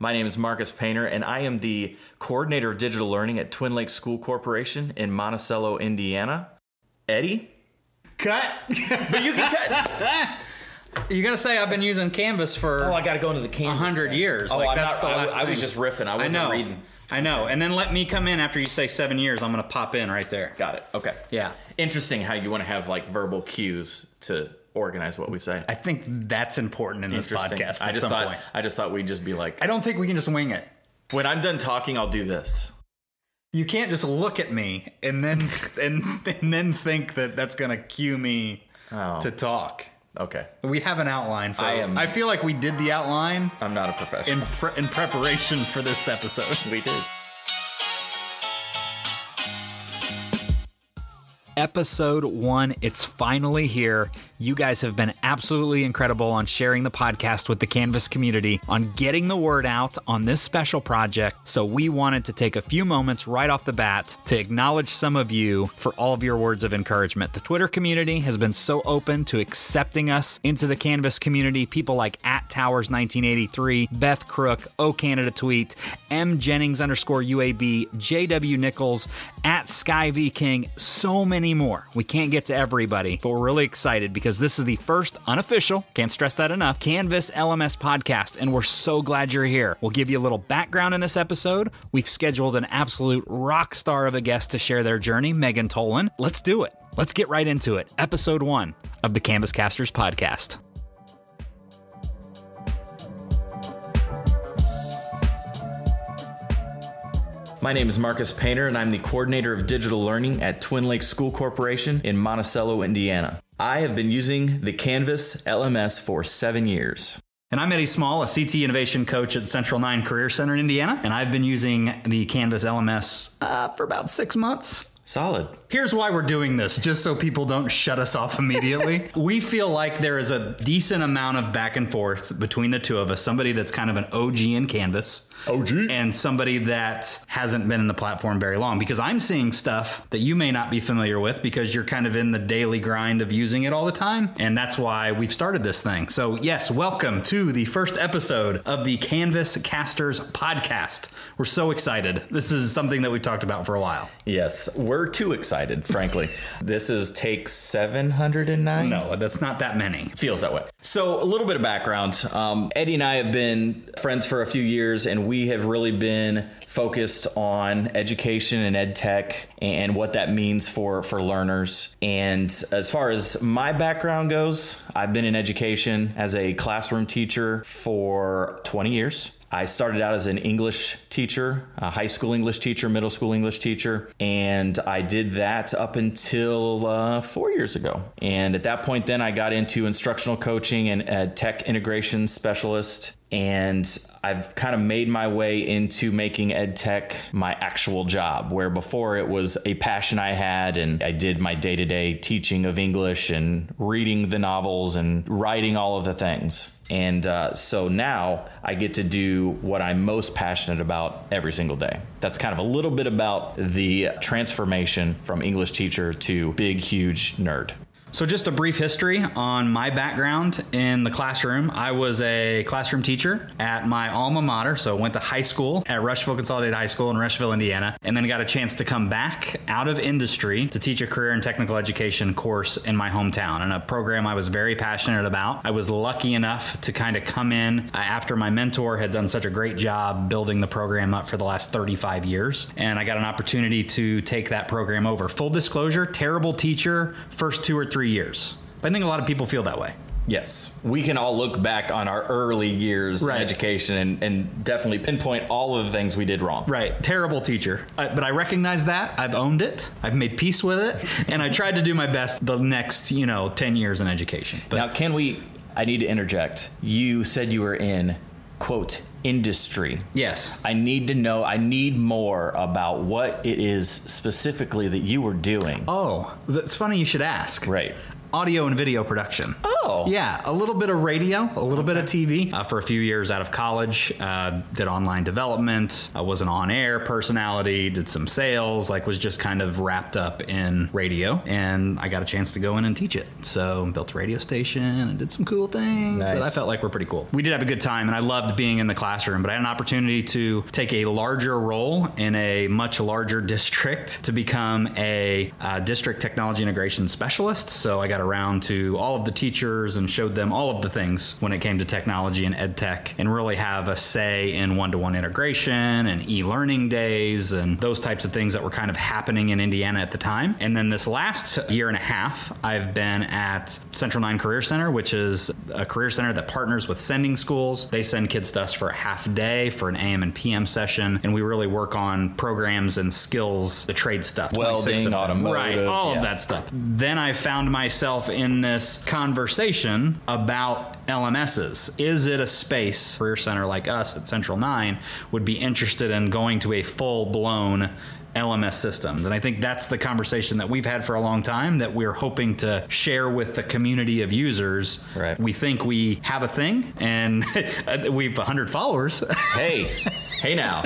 My name is Marcus Painter, and I am the coordinator of digital learning at Twin Lakes School Corporation in Monticello, Indiana. Eddie? Cut. But you can cut. You're gonna say I've been using Canvas for Oh, I got to go into the a Canvas. hundred years. Oh, like that's not, the I, last. I was just riffing. I wasn't I know. reading. I know. And then let me come in after you say seven years. I'm gonna pop in right there. Got it. Okay. Yeah. Interesting how you want to have like verbal cues to organize what we say. I think that's important in this podcast. At I just some thought point. I just thought we'd just be like, I don't think we can just wing it. when I'm done talking, I'll do this. You can't just look at me and then and and then think that that's gonna cue me Oh. to talk. Okay. We have an outline for. I am- I feel like we did the outline I'm not a professional. in pre- in preparation for this episode. we did. episode one. It's finally here. You guys have been absolutely incredible on sharing the podcast with the Canvas community, on getting the word out on this special project. So, we wanted to take a few moments right off the bat to acknowledge some of you for all of your words of encouragement. The Twitter community has been so open to accepting us into the Canvas community. People like at Towers 1983, Beth Crook, O Canada Tweet, M Jennings underscore UAB, JW Nichols, at Sky V King, so many more. We can't get to everybody, but we're really excited because this is the first unofficial, can't stress that enough, Canvas LMS podcast, and we're so glad you're here. We'll give you a little background in this episode. We've scheduled an absolute rock star of a guest to share their journey, Megan Tolin. Let's do it. Let's get right into it. Episode one of the Canvas Casters podcast. My name is Marcus Painter, and I'm the coordinator of digital learning at Twin Lakes School Corporation in Monticello, Indiana. I have been using the Canvas LMS for seven years. And I'm Eddie Small, a CT innovation coach at Central 9 Career Center in Indiana, and I've been using the Canvas LMS uh, for about six months. Solid. Here's why we're doing this, just so people don't shut us off immediately. we feel like there is a decent amount of back and forth between the two of us somebody that's kind of an OG in Canvas. OG. And somebody that hasn't been in the platform very long because I'm seeing stuff that you may not be familiar with because you're kind of in the daily grind of using it all the time. And that's why we've started this thing. So, yes, welcome to the first episode of the Canvas Casters podcast. We're so excited. This is something that we've talked about for a while. Yes, we're too excited, frankly. this is take 709. No, that's not that many. feels that way. So, a little bit of background. Um, Eddie and I have been friends for a few years, and we have really been focused on education and ed tech and what that means for for learners. And as far as my background goes, I've been in education as a classroom teacher for 20 years. I started out as an English teacher, a high school English teacher, middle school English teacher, and I did that up until uh, four years ago. And at that point, then I got into instructional coaching and tech integration specialist. And I've kind of made my way into making ed tech my actual job, where before it was a passion I had, and I did my day to day teaching of English and reading the novels and writing all of the things. And uh, so now I get to do what I'm most passionate about every single day. That's kind of a little bit about the transformation from English teacher to big, huge nerd. So, just a brief history on my background in the classroom. I was a classroom teacher at my alma mater. So, went to high school at Rushville Consolidated High School in Rushville, Indiana, and then got a chance to come back out of industry to teach a career and technical education course in my hometown and a program I was very passionate about. I was lucky enough to kind of come in after my mentor had done such a great job building the program up for the last 35 years. And I got an opportunity to take that program over. Full disclosure, terrible teacher, first two or three years. But I think a lot of people feel that way. Yes, we can all look back on our early years Right. in education and, and definitely pinpoint all of the things we did wrong. Right, terrible teacher. Uh, but I recognize that. I've owned it. I've made peace with it, and I tried to do my best the next, you know, ten years in education. But Now, can we? I need to interject. You said you were in quote industry. yes, I need to know. I need more about what it is specifically that you were doing. Oh, it's funny you should ask. Right. Audio and video production. Oh. Yeah, a little bit of radio, a little bit of TV. Uh, for a few years out of college, uh, did online development. I was an on air personality, did some sales, like was just kind of wrapped up in radio. And I got a chance to go in and teach it. So built a radio station and did some cool things that I felt like were pretty cool. We did have a good time and I loved being in the classroom, but I had an opportunity to take a larger role in a much larger district to become a uh, district technology integration specialist. So I got around to all of the teachers and showed them all of the things when it came to technology and ed tech and really have a say in one to one integration and e learning days and those types of things that were kind of happening in Indiana at the time. And then this last year and a half, I've been at Central Nine Career Center, which is a career center that partners with sending schools. They send kids to us for a half day for an AM and PM session, and we really work on programs and skills, the trade stuff. 26 Welding, automotive, right? All yeah. of that stuff. Then I found myself in this conversation about LMSs. Is it a space career center like us at Central Nine would be interested in going to a full blown LMS systems. And I think that's the conversation that we've had for a long time that we're hoping to share with the community of users. Right. We think we have a thing and we've 100 followers. Hey, hey now.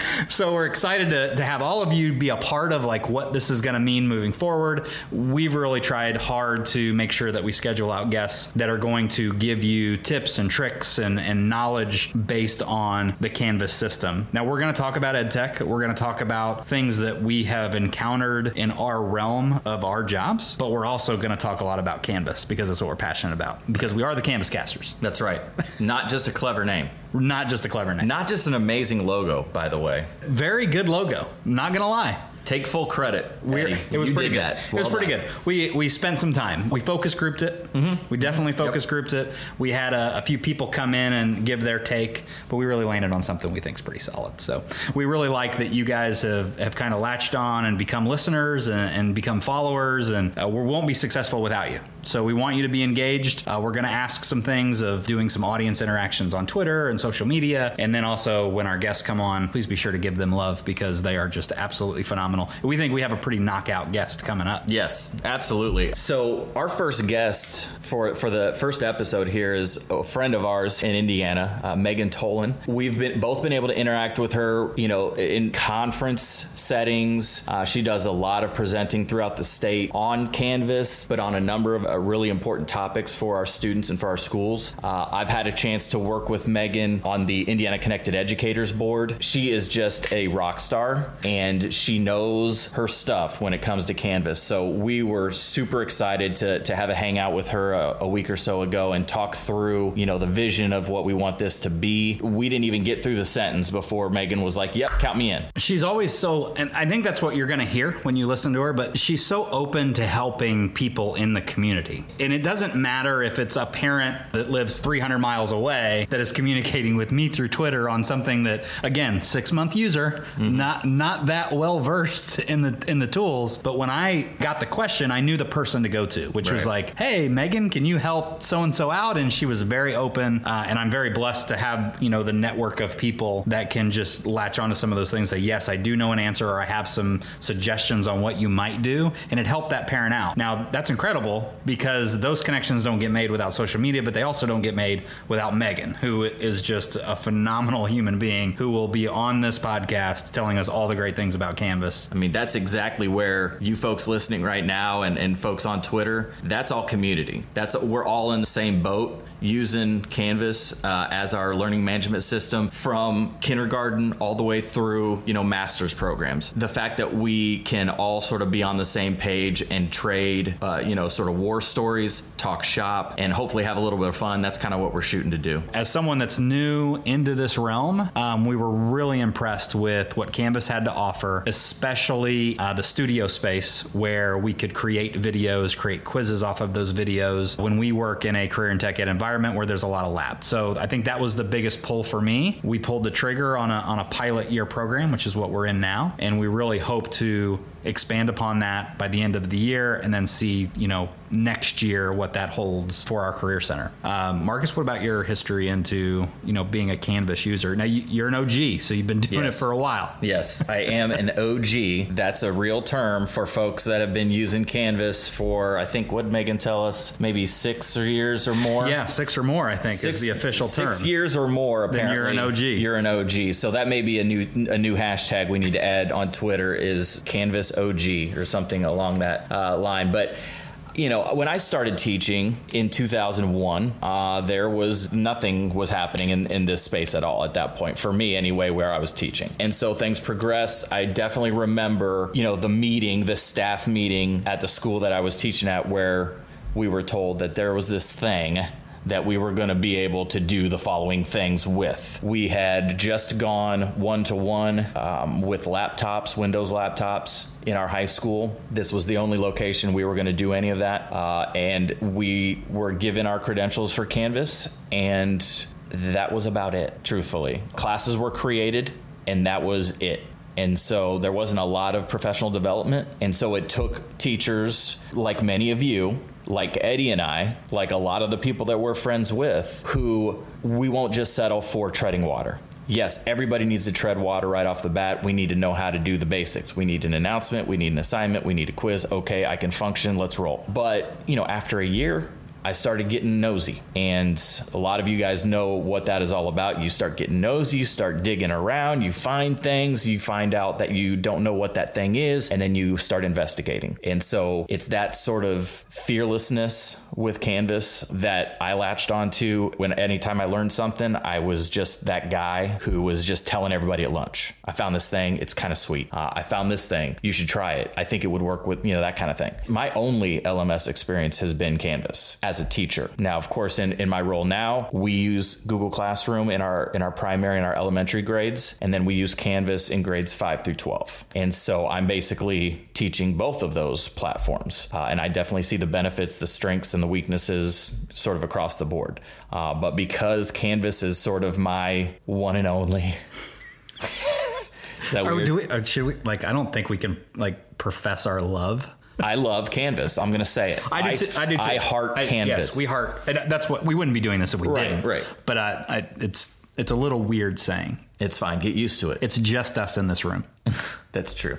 so we're excited to, to have all of you be a part of like what this is going to mean moving forward we've really tried hard to make sure that we schedule out guests that are going to give you tips and tricks and, and knowledge based on the canvas system now we're going to talk about ed tech we're going to talk about things that we have encountered in our realm of our jobs but we're also going to talk a lot about canvas because that's what we're passionate about because we are the canvas casters That's right. Not just a clever name. Not just a clever name Not just an amazing logo, by the way. very good logo not going to lie Take full credit. Eddie. it was You pretty did good. That. it was Well pretty done. good. We we spent some time. We focus grouped it. Mm-hmm. We definitely focus grouped it. We had a, a few people come in and give their take, but we really landed on something we think is pretty solid. So we really like that you guys have, have kind of latched on and become listeners and, and become followers, and uh, we won't be successful without you. So we want you to be engaged. Uh, we're going to ask some things of doing some audience interactions on Twitter and social media, and then also when our guests come on, please be sure to give them love because they are just absolutely phenomenal. We think we have a pretty knockout guest coming up. Yes, absolutely. So our first guest for for the first episode here is a friend of ours in Indiana, uh, Megan Tolin. We've been both been able to interact with her, you know, in conference settings. Uh, she does a lot of presenting throughout the state on Canvas, but on a number of uh, really important topics for our students and for our schools. Uh, I've had a chance to work with Megan on the Indiana Connected Educators Board. She is just a rock star, and she knows her stuff when it comes to Canvas. So we were super excited to, to have a hangout with her a, a week or so ago and talk through, you know, the vision of what we want this to be. We didn't even get through the sentence before Megan was like, "Yep, count me in." She's always so, and I think that's what you're going to hear when you listen to her, but she's so open to helping people in the community. And it doesn't matter if it's a parent that lives 300 miles away that is communicating with me through Twitter on something that, again, six month user, not not that well versed in the in the tools. But when I got the question, I knew the person to go to, which was like, "Hey, Megan, can you help so and so out?" And she was very open, uh, and I'm very blessed to have you know the network of people that can just latch onto some of those things. Say, yes, I do know an answer, or I have some suggestions on what you might do, and it helped that parent out. Now that's incredible because those connections don't get made without social media, but they also don't get made without Megan, who is just a phenomenal human being who will be on this podcast telling us all the great things about Canvas. I mean, that's exactly where you folks listening right now and, and folks on Twitter, that's all community. That's we're all in the same boat using Canvas uh, as our learning management system from kindergarten all the way through, you know, master's programs. The fact that we can all sort of be on the same page and trade, uh, you know, sort of war stories, talk shop, and hopefully have a little bit of fun. That's kind of what we're shooting to do. As someone that's new into this realm, um, we were really impressed with what Canvas had to offer, especially uh, the studio space where we could create videos, create quizzes off of those videos when we work in a career and tech ed environment where there's a lot of lab. So I think that was the biggest pull for me. We pulled the trigger on a, on a pilot year program, which is what we're in now, and we really hope to expand upon that by the end of the year and then see, you know, next year what that holds for our career center. Um, Marcus, what about your history into, you know, being a Canvas user? Now you, are an OG, so you've been doing yes. it for a while. Yes, I am an OG. That's a real term for folks that have been using Canvas for, I think, what Megan tell us, maybe six years or more? Yeah, six or more, I think six, is the official six term. Six years or more, apparently. Then you're an OG. You're an OG. So that may be a new a new hashtag we need to add on Twitter is Canvas OG or something along that uh, line. But you know, when I started teaching in 2001, uh, there was nothing was happening in, in this space at all at that point for me anyway, where I was teaching. And so things progressed. I definitely remember, you know, the meeting, the staff meeting at the school that I was teaching at, where we were told that there was this thing that we were going to be able to do the following things with. We had just gone one to one with laptops, Windows laptops in our high school. This was the only location we were going to do any of that. Uh, and we were given our credentials for Canvas, and that was about it, truthfully. Classes were created, and that was it. And so there wasn't a lot of professional development. And so it took teachers like many of you like Eddie and I, like a lot of the people that we're friends with, who we won't just settle for treading water. Yes, everybody needs to tread water right off the bat. We need to know how to do the basics. We need an announcement, we need an assignment, we need a quiz. Okay, I can function, let's roll. But, you know, after a year, I started getting nosy. And a lot of you guys know what that is all about. You start getting nosy, you start digging around, you find things, you find out that you don't know what that thing is, and then you start investigating. And so it's that sort of fearlessness with Canvas that I latched onto when anytime I learned something, I was just that guy who was just telling everybody at lunch, I found this thing, it's kind of sweet. Uh, I found this thing, you should try it. I think it would work with, you know, that kind of thing. My only LMS experience has been Canvas. As as a teacher. Now, of course, in, in my role now, we use Google Classroom in our in our primary and our elementary grades, and then we use Canvas in grades five through twelve. And so I'm basically teaching both of those platforms, uh, and I definitely see the benefits, the strengths, and the weaknesses sort of across the board. Uh, but because Canvas is sort of my one and only. Is that weird? do we, should we like? I don't think we can like profess our love I love Canvas. I'm going to say it. I do. Too, I do. Too. I heart I, Canvas. Yes, we heart. That's what we wouldn't be doing this if we right, didn't. Right. But uh, I, it's it's a little weird saying. It's fine. Get used to it. It's just us in this room. That's true.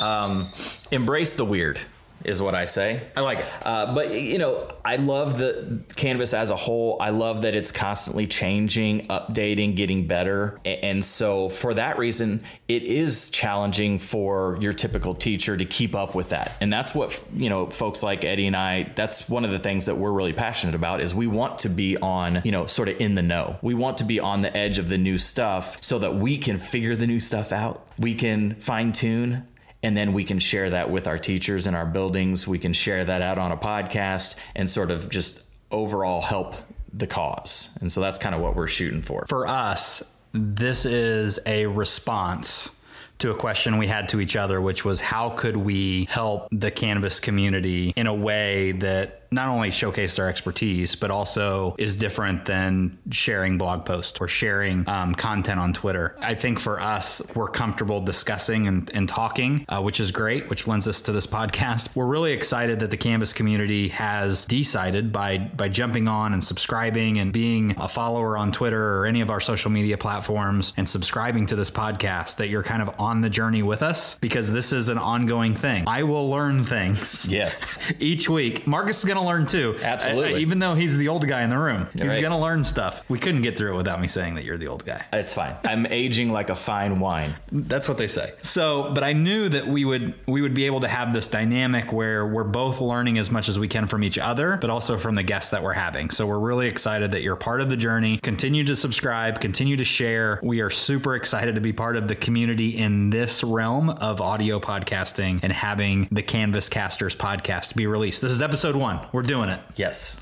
Um, embrace the weird is what I say. I like it. Uh, but you know, I love the canvas as a whole. I love that it's constantly changing, updating, getting better. And so for that reason, it is challenging for your typical teacher to keep up with that. And that's what, you know, folks like Eddie and I, that's one of the things that we're really passionate about is we want to be on, you know, sort of in the know. We want to be on the edge of the new stuff so that we can figure the new stuff out. We can fine tune and then we can share that with our teachers in our buildings. We can share that out on a podcast and sort of just overall help the cause. And so that's kind of what we're shooting for. For us, this is a response to a question we had to each other, which was how could we help the Canvas community in a way that not only showcase our expertise, but also is different than sharing blog posts or sharing um, content on Twitter. I think for us, we're comfortable discussing and, and talking, uh, which is great, which lends us to this podcast. We're really excited that the Canvas community has decided by by jumping on and subscribing and being a follower on Twitter or any of our social media platforms and subscribing to this podcast that you're kind of on the journey with us because this is an ongoing thing. I will learn things. Yes. each week. Marcus is going to learn too. Absolutely. I, I, even though he's the old guy in the room, he's right. gonna learn stuff. We couldn't get through it without me saying that you're the old guy. It's fine. I'm aging like a fine wine. That's what they say. So, but I knew that we would we would be able to have this dynamic where we're both learning as much as we can from each other, but also from the guests that we're having. So we're really excited that you're part of the journey. Continue to subscribe. Continue to share. We are super excited to be part of the community in this realm of audio podcasting and having the Canvas Casters podcast be released. This is episode one. We're doing it. Yes.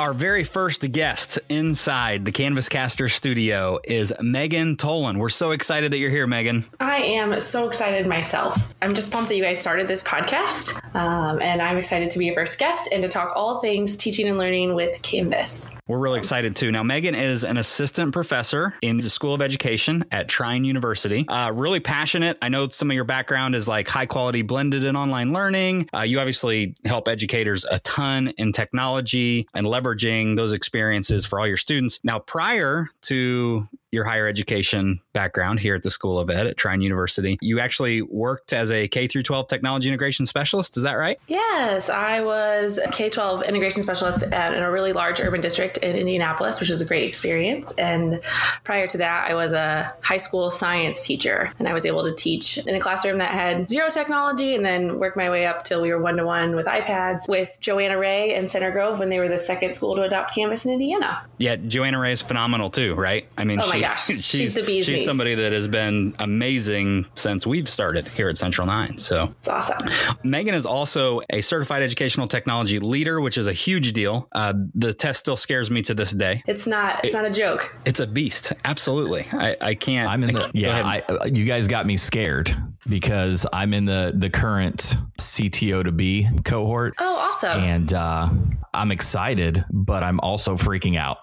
Our very first guest inside the Canvas Caster studio is Megan Tolin. We're so excited that you're here, Megan. I am so excited myself. I'm just pumped that you guys started this podcast. Um, and I'm excited to be your first guest and to talk all things teaching and learning with Canvas. We're really excited too. Now, Megan is an assistant professor in the School of Education at Trine University. Uh, really passionate. I know some of your background is like high quality blended and online learning. Uh, you obviously help educators a ton in technology and leveraging those experiences for all your students. Now, prior to your higher education background here at the School of Ed at Trine University. You actually worked as a K through 12 technology integration specialist. Is that right? Yes, I was a K 12 integration specialist at in a really large urban district in Indianapolis, which was a great experience. And prior to that, I was a high school science teacher, and I was able to teach in a classroom that had zero technology, and then work my way up till we were one to one with iPads with Joanna Ray and Center Grove when they were the second school to adopt Canvas in Indiana. Yeah, Joanna Ray is phenomenal too, right? I mean, oh she, gosh, she's, she's the bee's She's somebody that has been amazing since we've started here at Central Nine. So it's awesome. Megan is also a certified educational technology leader, which is a huge deal. Uh, the test still scares me to this day. It's not. It's it, not a joke. It's a beast. Absolutely. I, I can't. I'm in the. Yeah. I, uh, you guys got me scared because I'm in the the current CTO to be cohort. Oh, awesome! And uh, I'm excited, but I'm also freaking out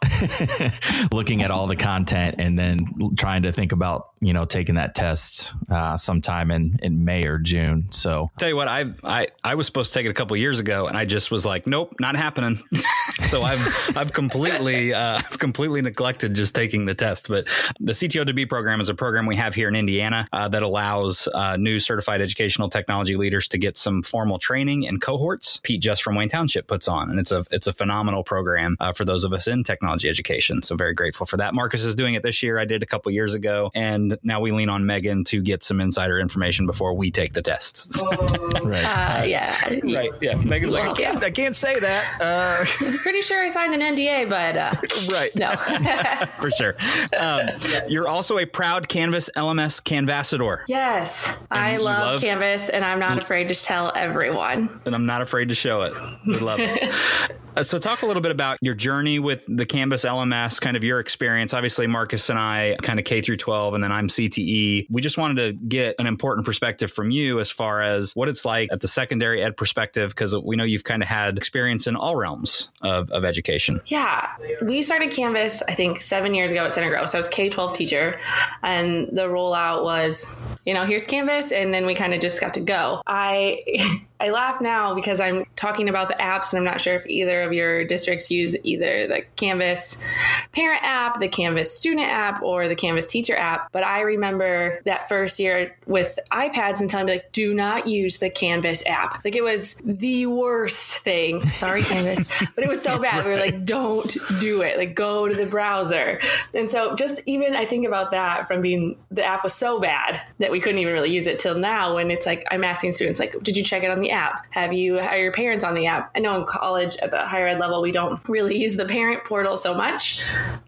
looking at all the content and then trying to think about you know taking that test uh, sometime in in May or June. So tell you what, I I I was supposed to take it a couple years ago, and I just was like, nope, not happening. so I've I've completely uh, completely neglected just taking the test. But the CTO to be program is a program we have here in Indiana uh, that allows uh, new certified educational technology leaders to get some formal training and cohorts. Pete just from Wayne Township puts on, and it's a it's a phenomenal program uh, for those of us in technology education. So very grateful for that. Marcus is doing it this year. I did a couple years ago, and now we lean on Megan to get some insider information before we take the tests. right. Uh, yeah. Right. Yeah. Megan's like, I can't, I can't say that. Uh, pretty sure I signed an NDA, but uh, right. No. for sure. Um, you're also a proud Canvas LMS Canvassador. Yes. And I love, love, Canvas, and I'm not afraid to tell everyone. And I'm not afraid to show it. We love it. So, talk a little bit about your journey with the Canvas LMS, kind of your experience. Obviously, Marcus and I, kind of K through 12, and then I'm CTE. We just wanted to get an important perspective from you as far as what it's like at the secondary ed perspective, because we know you've kind of had experience in all realms of, of education. Yeah. We started Canvas, I think, seven years ago at Center Grove. So, I was K 12 teacher, and the rollout was, you know, here's Canvas, and then we kind of just got to go. I absolutely I laugh now because I'm talking about the apps, and I'm not sure if either of your districts use either the Canvas parent app, the Canvas student app, or the Canvas teacher app. But I remember that first year with iPads and telling me, like, do not use the Canvas app. Like, it was the worst thing. Sorry, Canvas. but it was so bad. We were like, don't do it. Like, go to the browser. And so, just even I think about that from being the app was so bad that we couldn't even really use it till now when it's like, I'm asking students, like, did you check it on the the app? Have you are your parents on the app? I know in college at the higher ed level we don't really use the parent portal so much,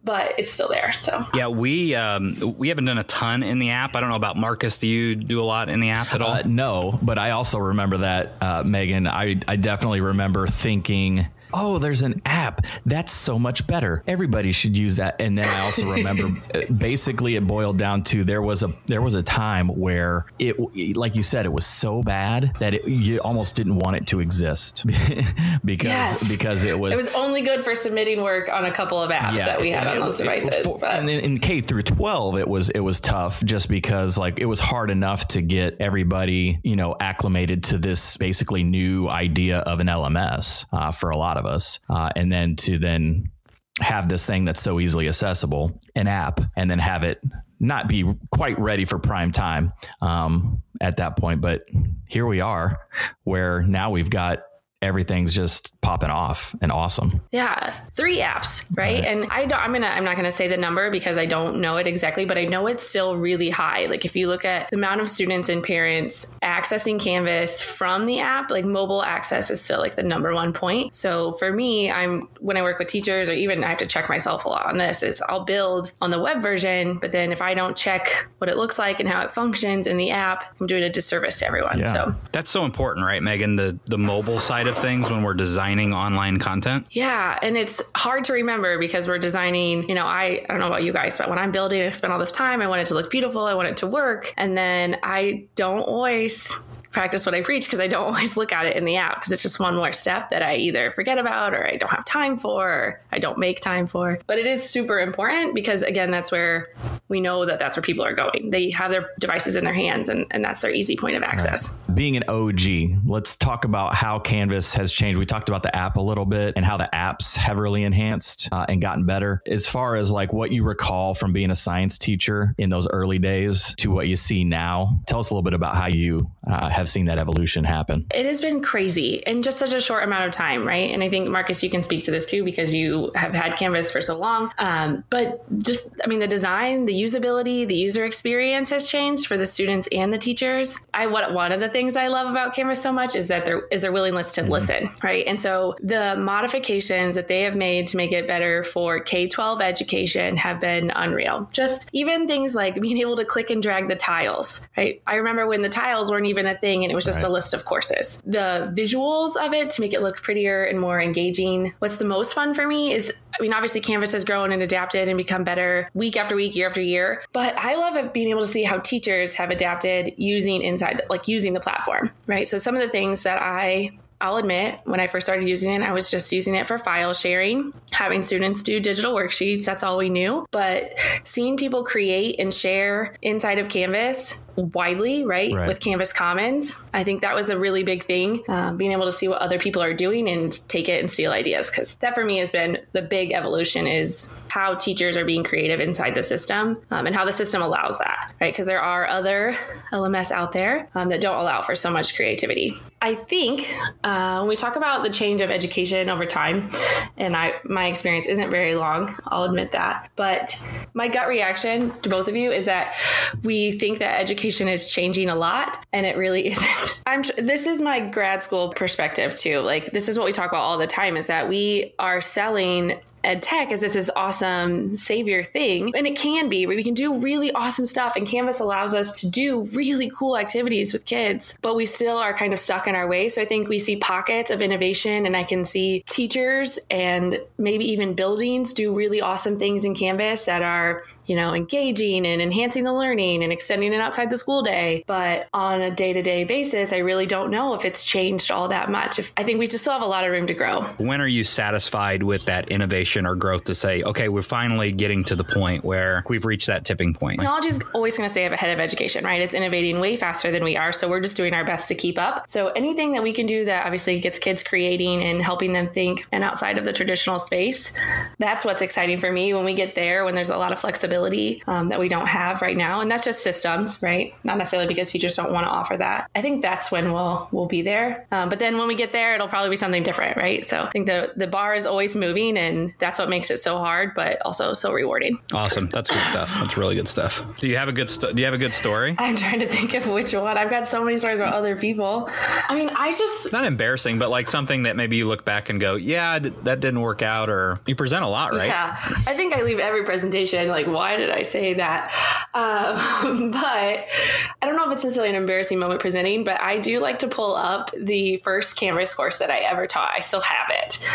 but it's still there. So yeah, we um, we haven't done a ton in the app. I don't know about Marcus. Do you do a lot in the app at all? Uh, no, but I also remember that uh, Megan. I I definitely remember thinking oh, there's an app. That's so much better. Everybody should use that. And then I also remember basically it boiled down to there was a there was a time where it like you said it was so bad that it, you almost didn't want it to exist because yes. because it was it was only good for submitting work on a couple of apps yeah, that we had on those devices. For, and in, in K through 12 it was it was tough just because like it was hard enough to get everybody, you know, acclimated to this basically new idea of an LMS uh, for a lot of us, uh, and then to then have this thing that's so easily accessible, an app, and then have it not be quite ready for prime time um, at that point. But here we are, where now we've got everything's just popping off and awesome. Yeah, three apps, right? right. And I don't, I'm gonna I'm not gonna say the number because I don't know it exactly, but I know it's still really high. Like if you look at the amount of students and parents accessing Canvas from the app, like mobile access is still like the number one point. So for me, I'm when I work with teachers or even I have to check myself a lot on this is I'll build on the web version, but then if I don't check what it looks like and how it functions in the app, I'm doing a disservice to everyone. Yeah. So that's so important, right, Megan? The the mobile side of things when we're designing online content? Yeah, and it's hard to remember because we're designing, you know, I, I don't know about you guys, but when I'm building, I spend all this time, I want it to look beautiful, I want it to work, and then I don't always practice what I preach because I don't always look at it in the app because it's just one more step that I either forget about or I don't have time for or I don't make time for. But it is super important because, again, that's where we know that that's where people are going. They have their devices in their hands and, and that's their easy point of access. Right. Being an OG, let's talk about how Canvas has changed. We talked about the app a little bit and how the apps have really enhanced uh, and gotten better. As far as like what you recall from being a science teacher in those early days to what you see now, tell us a little bit about how you uh, have seen that evolution happen. It has been crazy in just such a short amount of time, right? And I think, Marcus, you can speak to this too because you have had Canvas for so long. Um, but just, I mean, the design, the usability, the user experience has changed for the students and the teachers. I what one of the things I love about Canvas so much is that there is their willingness to mm-hmm. listen, right? And so the modifications that they have made to make it better for K 12 education have been unreal. Just even things like being able to click and drag the tiles, right? I remember when the tiles weren't even a thing and it was just right. a list of courses. The visuals of it to make it look prettier and more engaging. What's the most fun for me is I mean, obviously, Canvas has grown and adapted and become better week after week, year after year. But I love it being able to see how teachers have adapted using inside, like using the platform, right? So some of the things that I I'll admit, when I first started using it, I was just using it for file sharing, having students do digital worksheets. That's all we knew. But seeing people create and share inside of Canvas widely, right, right. with Canvas Commons, I think that was a really big thing. Uh, being able to see what other people are doing and take it and steal ideas, because that for me has been the big evolution is how teachers are being creative inside the system um, and how the system allows that, right? Because there are other LMS out there um, that don't allow for so much creativity. I think uh, when we talk about the change of education over time, and I my experience isn't very long, I'll admit that, but my gut reaction to both of you is that we think that education is changing a lot, and it really isn't. I'm this is my grad school perspective too. Like this is what we talk about all the time: is that we are selling ed tech is this awesome savior thing and it can be we can do really awesome stuff and canvas allows us to do really cool activities with kids but we still are kind of stuck in our way so i think we see pockets of innovation and i can see teachers and maybe even buildings do really awesome things in canvas that are you know engaging and enhancing the learning and extending it outside the school day but on a day-to-day basis i really don't know if it's changed all that much If, i think we just still have a lot of room to grow when are you satisfied with that innovation or growth to say, okay, we're finally getting to the point where we've reached that tipping point? Technology is always going to stay ahead of education, right? It's innovating way faster than we are. So we're just doing our best to keep up. So anything that we can do that obviously gets kids creating and helping them think and outside of the traditional space, that's what's exciting for me when we get there, when there's a lot of flexibility um, that we don't have right now. And that's just systems, right? Not necessarily because teachers don't want to offer that. I think that's when we'll, we'll be there. Um, but then when we get there, it'll probably be something different, right? So I think the, the bar is always moving and that's what makes it so hard, but also so rewarding. Awesome. That's good stuff. That's really good stuff. Do you have a good sto- do you have a good story? I'm trying to think of which one. I've got so many stories about other people. I mean, I just it's not embarrassing, but like something that maybe you look back and go, yeah, that didn't work out, or you present a lot, right? Yeah, I think I leave every presentation like, why did I say that? Um, but I don't know if it's necessarily an embarrassing moment presenting, but I do like to pull up the first Canvas course that I ever taught. I still have it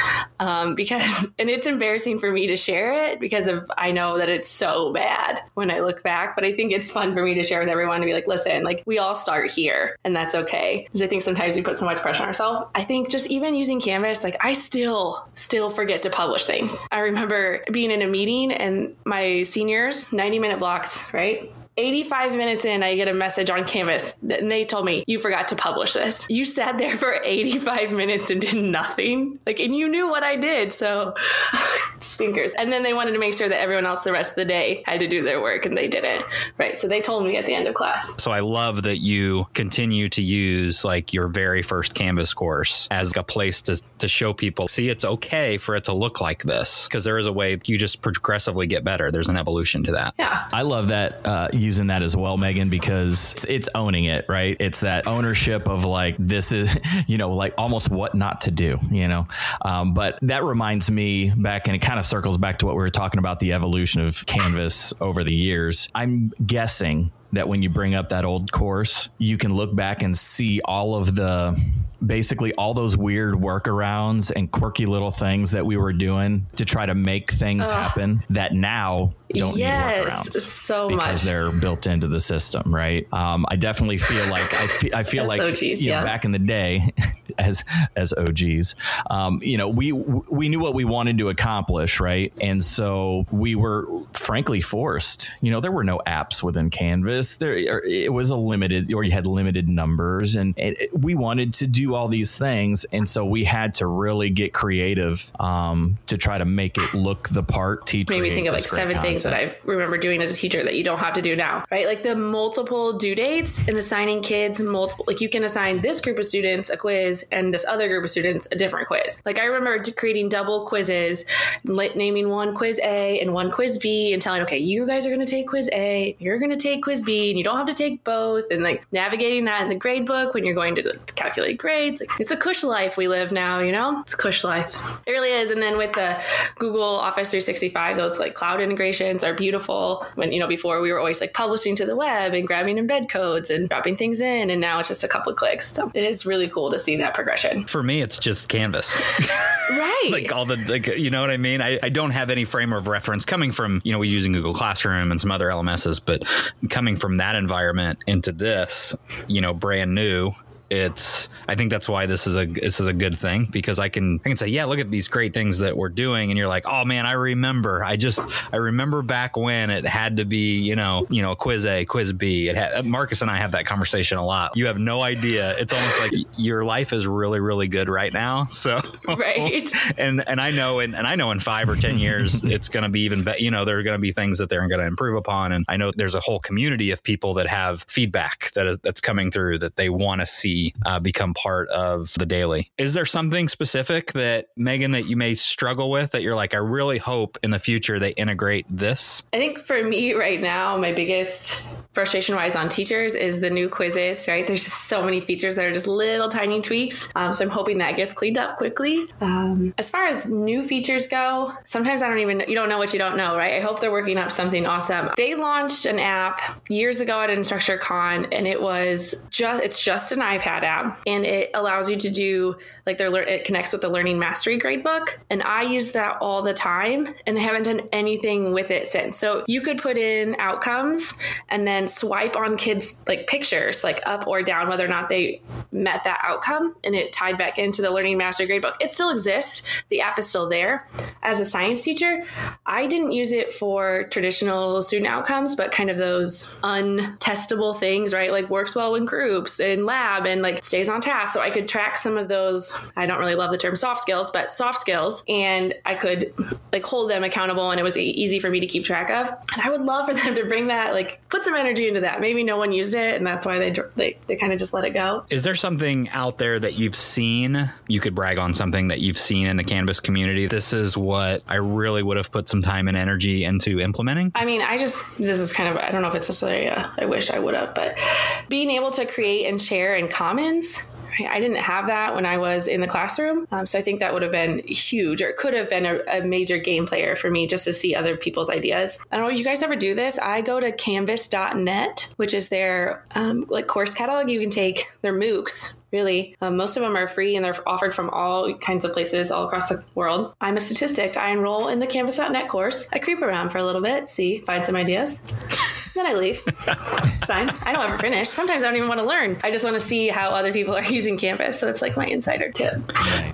um, because, and it's embarrassing for me to share it because of I know that it's so bad when I look back. But I think it's fun for me to share with everyone to be like, listen, like we all start here and that's okay. Because I think sometimes we put so much pressure on ourselves. I think just even using Canvas, like I still, still forget to publish things. I remember being in a meeting and my seniors, 90 minute blocks, right? 85 minutes in, I get a message on Canvas and they told me, You forgot to publish this. You sat there for 85 minutes and did nothing. Like, and you knew what I did. So, stinkers. And then they wanted to make sure that everyone else the rest of the day had to do their work and they didn't. Right. So they told me at the end of class. So I love that you continue to use like your very first Canvas course as a place to, to show people, see, it's okay for it to look like this because there is a way you just progressively get better. There's an evolution to that. Yeah. I love that. Uh, using that as well, Megan, because it's, it's owning it, right? It's that ownership of like, this is, you know, like almost what not to do, you know? Um, but that reminds me back, in it kind of circles back to what we were talking about the evolution of Canvas over the years. I'm guessing that when you bring up that old course, you can look back and see all of the basically all those weird workarounds and quirky little things that we were doing to try to make things Ugh. happen that now don't yes, need workarounds so because much. they're built into the system, right? Um, I definitely feel like I feel, I feel like OGs, you know, yeah. back in the day, as as OGs, um, you know, we we knew what we wanted to accomplish, right? And so we were frankly forced. You know, there were no apps within Canvas. There it was a limited, or you had limited numbers, and it, we wanted to do all these things, and so we had to really get creative um, to try to make it look the part. Teach made me think of like seven content. things that I remember doing as a teacher that you don't have to do now, right? Like the multiple due dates and assigning kids multiple. Like you can assign this group of students a quiz and this other group of students a different quiz. Like I remember creating double quizzes, naming one quiz A and one quiz B, and telling okay, you guys are going to take quiz A, you're going to take quiz B, and you don't have to take both, and like navigating that in the grade book when you're going to calculate grades. Like, it's a cush life we live now, you know? It's a cush life. It really is. And then with the Google Office 365, those like cloud integrations are beautiful. When, you know, before we were always like publishing to the web and grabbing embed codes and dropping things in, and now it's just a couple clicks. So it is really cool to see that progression. For me, it's just Canvas. right. like all the, like, you know what I mean? I, I don't have any frame of reference coming from, you know, we using Google Classroom and some other LMSs, but coming from that environment into this, you know, brand new it's I think that's why this is a this is a good thing because I can I can say yeah look at these great things that we're doing and you're like oh man I remember. I just I remember back when it had to be you know you know quiz A quiz B. It had, Marcus and I have that conversation a lot. You have no idea. It's almost like your life is really really good right now so right and and I know in, and I know in five or ten years it's going to be even better you know there are going to be things that they're going to improve upon and I know there's a whole community of people that have feedback that is, that's coming through that they want to see uh, become part of the daily. Is there something specific that Megan that you may struggle with that you're like, I really hope in the future they integrate this? I think for me right now, my biggest frustration wise on teachers is the new quizzes, right? There's just so many features that are just little tiny tweaks. Um, so I'm hoping that gets cleaned up quickly. Um, Um, as far as new features go, sometimes I don't even, you don't know what you don't know, right? I hope they're working up something awesome. They launched an app years ago at InstructureCon and it was just, it's just an iPad app and it allows you to do like their it connects with the learning mastery gradebook and I use that all the time and they haven't done anything with it since. So you could put in outcomes and then swipe on kids like pictures like up or down whether or not they met that outcome and it tied back into the learning mastery gradebook. It still exists. The app is still there. As a science teacher, I didn't use it for traditional student outcomes but kind of those untestable things, right? Like works well in groups and lab and like stays on task. So I could track some of those. I don't really love the term soft skills, but soft skills, and I could like hold them accountable, and it was easy for me to keep track of. And I would love for them to bring that, like, put some energy into that. Maybe no one used it, and that's why they they, they kind of just let it go. Is there something out there that you've seen? You could brag on something that you've seen in the Canvas community. This is what I really would have put some time and energy into implementing. I mean, I just this is kind of I don't know if it's necessarily a, I wish I would have, but being able to create and share comment commons. I didn't have that when I was in the classroom. Um, so I think that would have been huge or could have been a, a, major game player for me just to see other people's ideas. I don't know, you guys ever do this? I go to canvas.net, which is their um, like course catalog. You can take their MOOCs really. Um, most of them are free and they're offered from all kinds of places all across the world. I'm a statistic. I enroll in the canvas.net course. I creep around for a little bit, see, find some ideas. then I leave. it's fine. I don't ever finish. Sometimes I don't even want to learn. I just want to see how other people are using Canvas. So it's like my insider tip.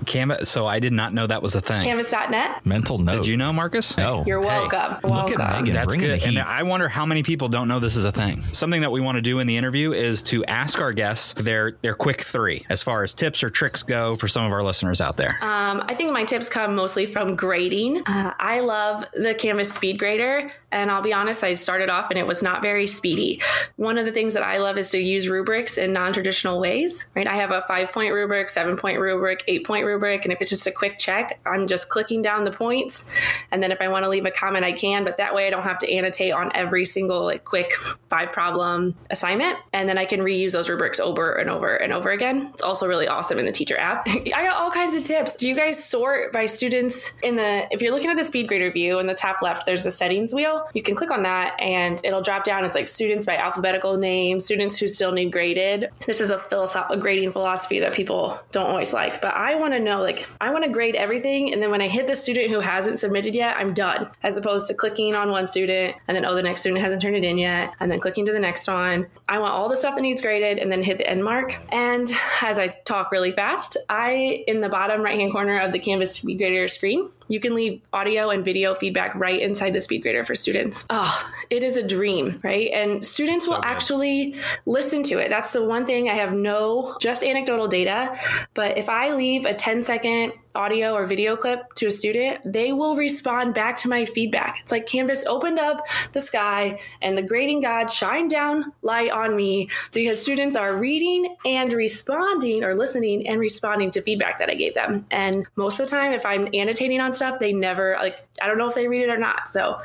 Canvas. So I did not know that was a thing. Canvas.net. Mental note. Did you know, Marcus? No. You're welcome. Hey, welcome. Look at Megan. That's good. And I wonder how many people don't know this is a thing. Something that we want to do in the interview is to ask our guests their their quick three as far as tips or tricks go for some of our listeners out there. Um, I think my tips come mostly from grading. Uh, I love the Canvas Speed Grader, and I'll be honest, I started off and it was not very speedy. One of the things that I love is to use rubrics in non-traditional ways, right? I have a five point rubric, seven point rubric, eight point rubric. And if it's just a quick check, I'm just clicking down the points. And then if I want to leave a comment, I can, but that way I don't have to annotate on every single like quick five problem assignment. And then I can reuse those rubrics over and over and over again. It's also really awesome in the teacher app. I got all kinds of tips. Do you guys sort by students in the, if you're looking at the speed grader view in the top left, there's the settings wheel. You can click on that and it'll drop drop down, it's like students by alphabetical name, students who still need graded. This is a philosoph- a grading philosophy that people don't always like, but I want to know like I want to grade everything, and then when I hit the student who hasn't submitted yet, I'm done. As opposed to clicking on one student and then oh the next student hasn't turned it in yet, and then clicking to the next one. I want all the stuff that needs graded, and then hit the end mark. And as I talk really fast, I in the bottom right hand corner of the Canvas grader screen you can leave audio and video feedback right inside the speed grader for students. Oh, it is a dream, right? And students so will good. actually listen to it. That's the one thing I have no just anecdotal data, but if I leave a 10 second audio or video clip to a student, they will respond back to my feedback. It's like Canvas opened up the sky and the grading gods shine down light on me because students are reading and responding or listening and responding to feedback that I gave them. And most of the time, if I'm annotating on stuff, they never like I don't know if they read it or not. So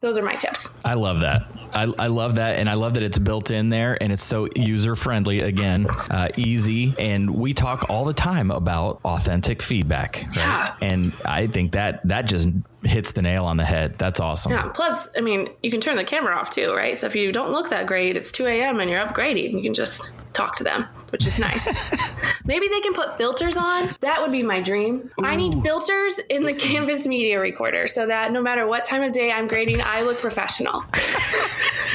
those are my tips. I love that. I, I love that. And I love that it's built in there and it's so user friendly, again, uh, easy. And we talk all the time about authentic feedback. Right? Yeah. And I think that that just hits the nail on the head. That's awesome. Yeah. Plus, I mean, you can turn the camera off too, right? So if you don't look that great, it's 2 a.m. and you're upgrading, you can just talk to them, which is nice. Maybe they can put filters on. That would be my dream. Ooh. I need filters in the Canvas Media Recorder so that no matter what time of day I'm grading, I look professional.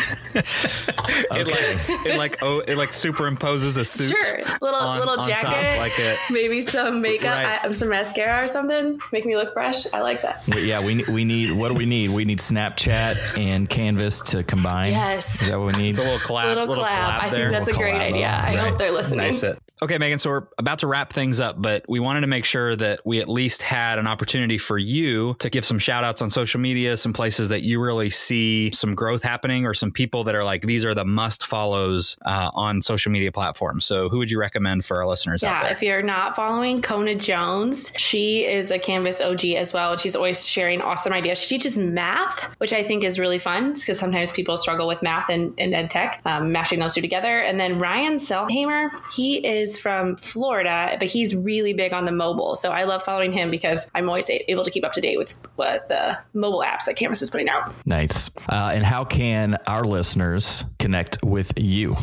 it like it like oh it like superimposes a suit. Sure, little on, little jacket, top, like it. Maybe some makeup, right. I, some mascara or something, make me look fresh. I like that. Yeah, we we need what do we need? We need Snapchat and Canvas to combine. Yes, is that what we need? It's a little collab. Little, little collab. collab I think that's a great idea. I right. hope they're listening. Nice it. Okay, Megan, so we're about to wrap things up, but we wanted to make sure that we at least had an opportunity for you to give some shout outs on social media, some places that you really see some growth happening, or some people that are like, these are the must follows uh, on social media platforms. So, who would you recommend for our listeners yeah, out there? if you're not following Kona Jones, she is a Canvas OG as well. She's always sharing awesome ideas. She teaches math, which I think is really fun because sometimes people struggle with math and, and ed tech, um, mashing those two together. And then Ryan Seilhamer, he is is from Florida, but he's really big on the mobile. So I love following him because I'm always able to keep up to date with what the mobile apps that Canvas is putting out. Nice. Uh, and how can our listeners connect with you?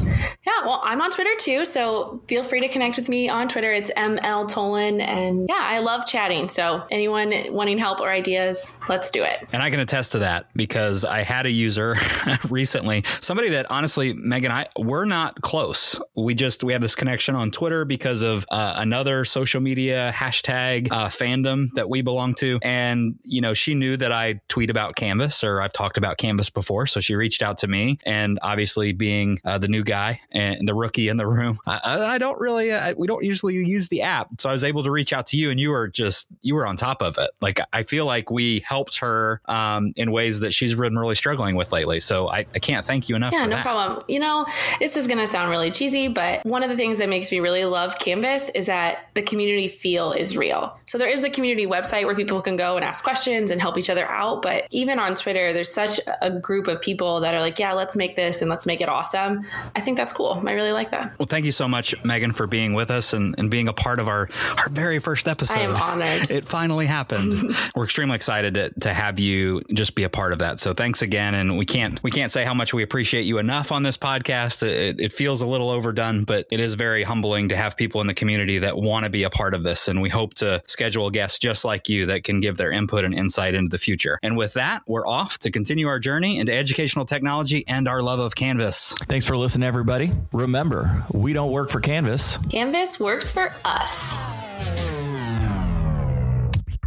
Well, I'm on Twitter too. So feel free to connect with me on Twitter. It's ML Tolin. And yeah, I love chatting. So anyone wanting help or ideas, let's do it. And I can attest to that because I had a user recently, somebody that honestly, Megan, I we're not close. We just we have this connection on Twitter because of uh, another social media hashtag uh, fandom that we belong to. And, you know, she knew that I tweet about Canvas or I've talked about Canvas before. So she reached out to me. And obviously, being uh, the new guy and the rookie in the room, I, I don't really, I, we don't usually use the app. So I was able to reach out to you and you were just, you were on top of it. Like, I feel like we helped her um, in ways that she's been really struggling with lately. So I, I can't thank you enough. Yeah, no that. problem. You know, this is going to sound really cheesy, but one of the things that makes me really love Canvas is that the community feel is real. So there is a community website where people can go and ask questions and help each other out. But even on Twitter, there's such a group of people that are like, yeah, let's make this and let's make it awesome. I think that's cool. I really like that. Well, thank you so much, Megan, for being with us and, and being a part of our, our very first episode. I am honored. it finally happened. We're extremely excited to, to have you just be a part of that. So thanks again. And we can't we can't say how much we appreciate you enough on this podcast. It, it feels a little overdone, but it is very humbling to have people in the community that want to be a part of this. And we hope to schedule guests just like you that can give their input and insight into the future. And with that, we're off to continue our journey into educational technology and our love of Canvas. Thanks for listening, everybody. Remember, we don't work for Canvas. Canvas works for us.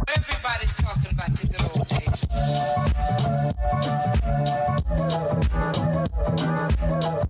Everybody's talking about the good old days.